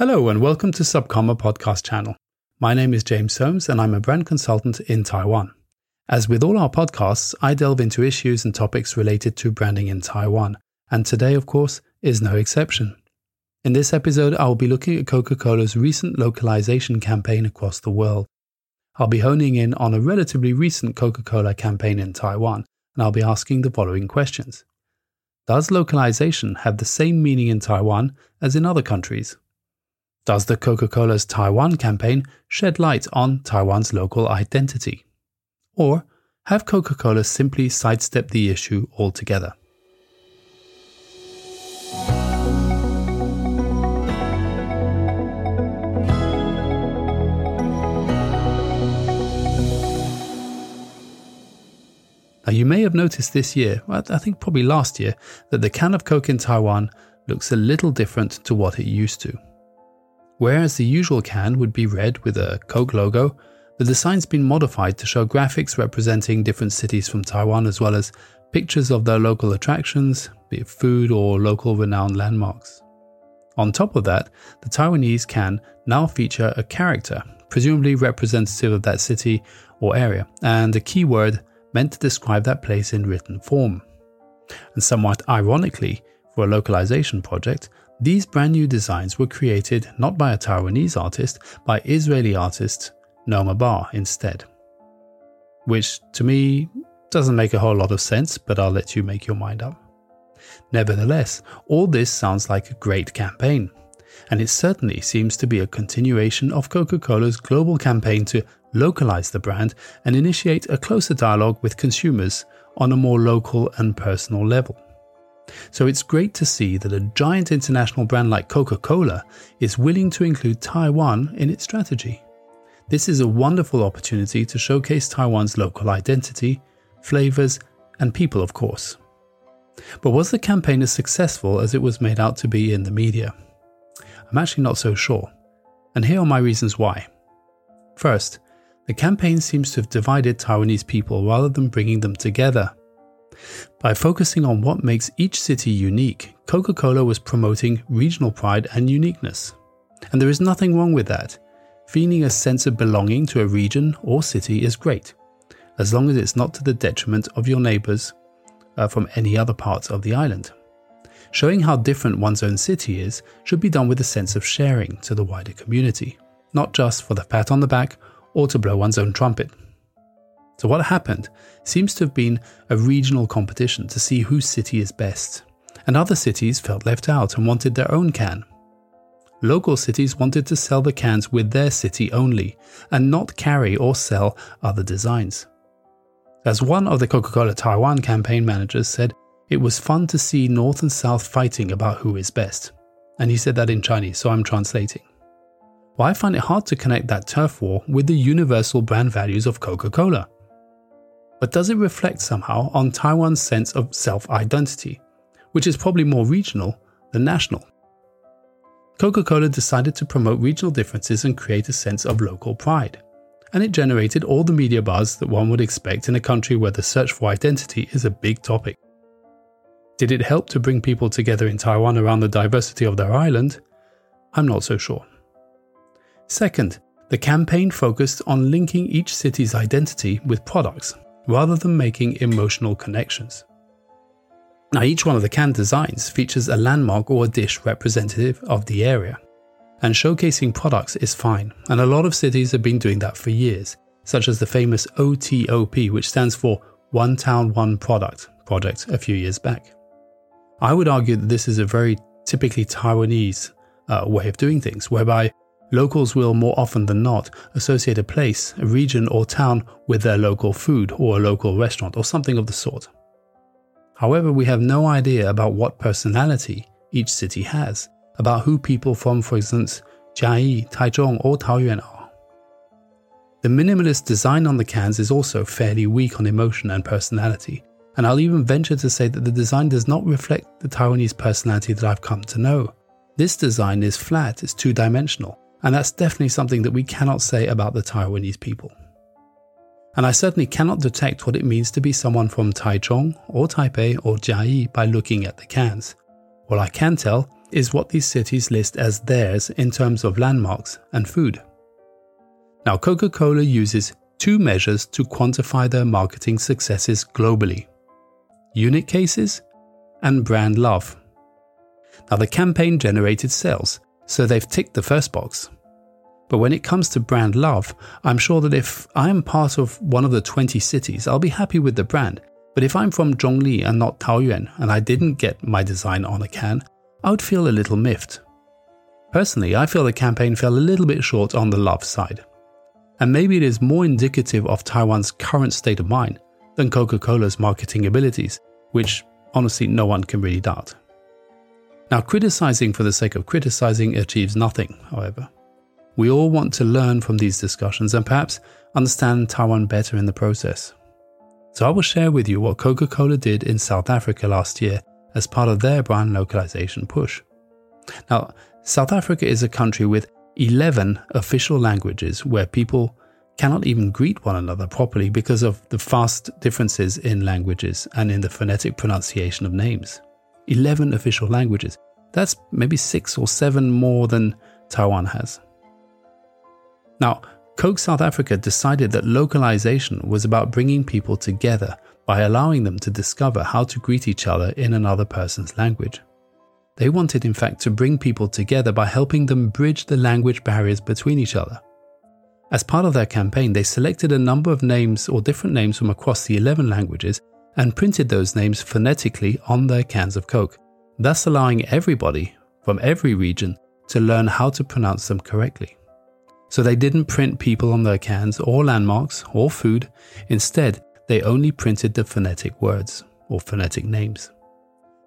Hello and welcome to Subcomma podcast channel. My name is James Soames and I'm a brand consultant in Taiwan. As with all our podcasts, I delve into issues and topics related to branding in Taiwan, and today, of course, is no exception. In this episode, I will be looking at Coca Cola's recent localization campaign across the world. I'll be honing in on a relatively recent Coca Cola campaign in Taiwan, and I'll be asking the following questions Does localization have the same meaning in Taiwan as in other countries? Does the Coca Cola's Taiwan campaign shed light on Taiwan's local identity? Or have Coca Cola simply sidestepped the issue altogether? Now, you may have noticed this year, I think probably last year, that the can of Coke in Taiwan looks a little different to what it used to. Whereas the usual can would be red with a Coke logo, the design's been modified to show graphics representing different cities from Taiwan as well as pictures of their local attractions, be it food or local renowned landmarks. On top of that, the Taiwanese can now feature a character, presumably representative of that city or area, and a keyword meant to describe that place in written form. And somewhat ironically, for a localization project, these brand new designs were created not by a Taiwanese artist, by Israeli artist Noma Bar instead. Which to me doesn't make a whole lot of sense, but I'll let you make your mind up. Nevertheless, all this sounds like a great campaign, and it certainly seems to be a continuation of Coca Cola's global campaign to localize the brand and initiate a closer dialogue with consumers on a more local and personal level. So it's great to see that a giant international brand like Coca Cola is willing to include Taiwan in its strategy. This is a wonderful opportunity to showcase Taiwan's local identity, flavors, and people, of course. But was the campaign as successful as it was made out to be in the media? I'm actually not so sure, and here are my reasons why. First, the campaign seems to have divided Taiwanese people rather than bringing them together. By focusing on what makes each city unique, Coca Cola was promoting regional pride and uniqueness. And there is nothing wrong with that. Feeling a sense of belonging to a region or city is great, as long as it's not to the detriment of your neighbours uh, from any other parts of the island. Showing how different one's own city is should be done with a sense of sharing to the wider community, not just for the pat on the back or to blow one's own trumpet. So, what happened seems to have been a regional competition to see whose city is best, and other cities felt left out and wanted their own can. Local cities wanted to sell the cans with their city only, and not carry or sell other designs. As one of the Coca Cola Taiwan campaign managers said, it was fun to see North and South fighting about who is best. And he said that in Chinese, so I'm translating. Well, I find it hard to connect that turf war with the universal brand values of Coca Cola. But does it reflect somehow on Taiwan's sense of self identity, which is probably more regional than national? Coca Cola decided to promote regional differences and create a sense of local pride. And it generated all the media buzz that one would expect in a country where the search for identity is a big topic. Did it help to bring people together in Taiwan around the diversity of their island? I'm not so sure. Second, the campaign focused on linking each city's identity with products rather than making emotional connections. Now, each one of the can designs features a landmark or a dish representative of the area. And showcasing products is fine, and a lot of cities have been doing that for years, such as the famous OTOP, which stands for One Town, One Product project a few years back. I would argue that this is a very typically Taiwanese uh, way of doing things, whereby Locals will more often than not associate a place, a region, or town with their local food or a local restaurant or something of the sort. However, we have no idea about what personality each city has, about who people from, for instance, Jiayi, Taichung, or Taoyuan are. The minimalist design on the cans is also fairly weak on emotion and personality, and I'll even venture to say that the design does not reflect the Taiwanese personality that I've come to know. This design is flat, it's two dimensional, and that's definitely something that we cannot say about the Taiwanese people. And I certainly cannot detect what it means to be someone from Taichung or Taipei or Jiayi by looking at the cans. What I can tell is what these cities list as theirs in terms of landmarks and food. Now, Coca Cola uses two measures to quantify their marketing successes globally unit cases and brand love. Now, the campaign generated sales, so they've ticked the first box. But when it comes to brand love, I'm sure that if I'm part of one of the 20 cities, I'll be happy with the brand. But if I'm from Zhongli and not Taoyuan and I didn't get my design on a can, I would feel a little miffed. Personally, I feel the campaign fell a little bit short on the love side. And maybe it is more indicative of Taiwan's current state of mind than Coca Cola's marketing abilities, which honestly no one can really doubt. Now, criticizing for the sake of criticizing achieves nothing, however. We all want to learn from these discussions and perhaps understand Taiwan better in the process. So, I will share with you what Coca Cola did in South Africa last year as part of their brand localization push. Now, South Africa is a country with 11 official languages where people cannot even greet one another properly because of the vast differences in languages and in the phonetic pronunciation of names. 11 official languages. That's maybe six or seven more than Taiwan has. Now, Coke South Africa decided that localization was about bringing people together by allowing them to discover how to greet each other in another person's language. They wanted, in fact, to bring people together by helping them bridge the language barriers between each other. As part of their campaign, they selected a number of names or different names from across the 11 languages and printed those names phonetically on their cans of Coke, thus allowing everybody from every region to learn how to pronounce them correctly. So they didn't print people on their cans or landmarks or food. Instead, they only printed the phonetic words or phonetic names.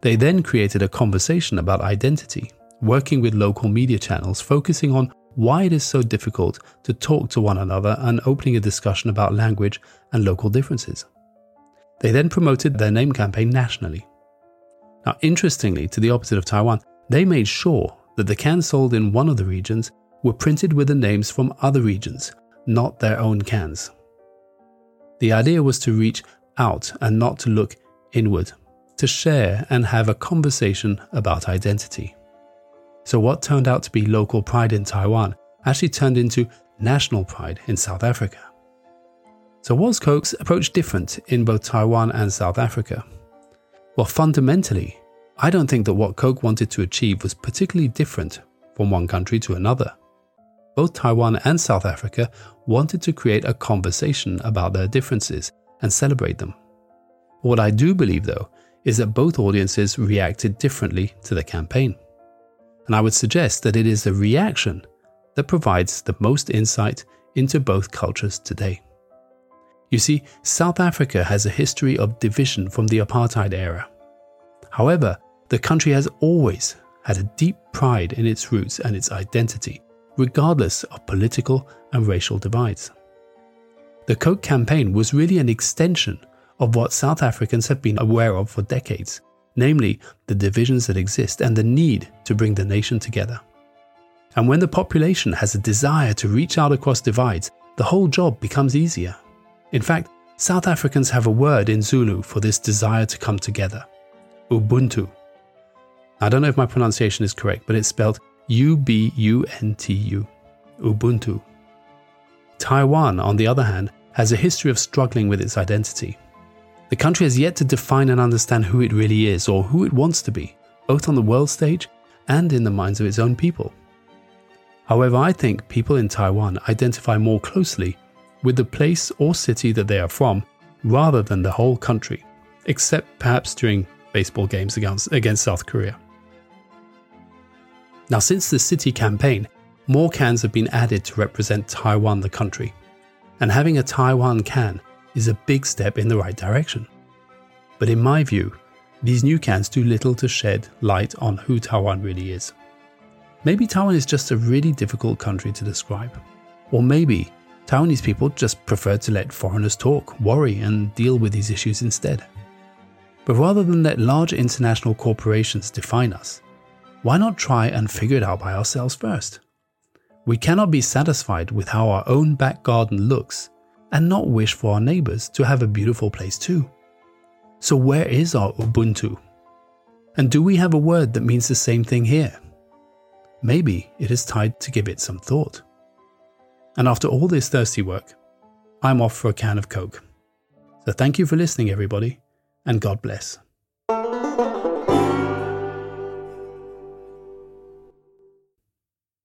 They then created a conversation about identity, working with local media channels focusing on why it is so difficult to talk to one another and opening a discussion about language and local differences. They then promoted their name campaign nationally. Now, interestingly, to the opposite of Taiwan, they made sure that the cans sold in one of the regions were printed with the names from other regions, not their own cans. The idea was to reach out and not to look inward, to share and have a conversation about identity. So, what turned out to be local pride in Taiwan actually turned into national pride in South Africa. So, was Coke's approach different in both Taiwan and South Africa? Well, fundamentally, I don't think that what Coke wanted to achieve was particularly different from one country to another both Taiwan and South Africa wanted to create a conversation about their differences and celebrate them. What I do believe, though, is that both audiences reacted differently to the campaign. And I would suggest that it is the reaction that provides the most insight into both cultures today. You see, South Africa has a history of division from the apartheid era. However, the country has always had a deep pride in its roots and its identity, regardless of political and racial divides. The Coke campaign was really an extension of what South Africans have been aware of for decades, namely the divisions that exist and the need to bring the nation together. And when the population has a desire to reach out across divides, the whole job becomes easier. In fact, South Africans have a word in Zulu for this desire to come together Ubuntu. I don't know if my pronunciation is correct, but it's spelled U B U N T U, Ubuntu. Taiwan, on the other hand, has a history of struggling with its identity. The country has yet to define and understand who it really is or who it wants to be, both on the world stage and in the minds of its own people. However, I think people in Taiwan identify more closely with the place or city that they are from rather than the whole country, except perhaps during baseball games against, against South Korea. Now, since the city campaign, more cans have been added to represent Taiwan, the country. And having a Taiwan can is a big step in the right direction. But in my view, these new cans do little to shed light on who Taiwan really is. Maybe Taiwan is just a really difficult country to describe. Or maybe Taiwanese people just prefer to let foreigners talk, worry, and deal with these issues instead. But rather than let large international corporations define us, why not try and figure it out by ourselves first? We cannot be satisfied with how our own back garden looks and not wish for our neighbors to have a beautiful place too. So, where is our Ubuntu? And do we have a word that means the same thing here? maybe it is time to give it some thought. And after all this thirsty work, I'm off for a can of Coke. So thank you for listening, everybody, and God bless.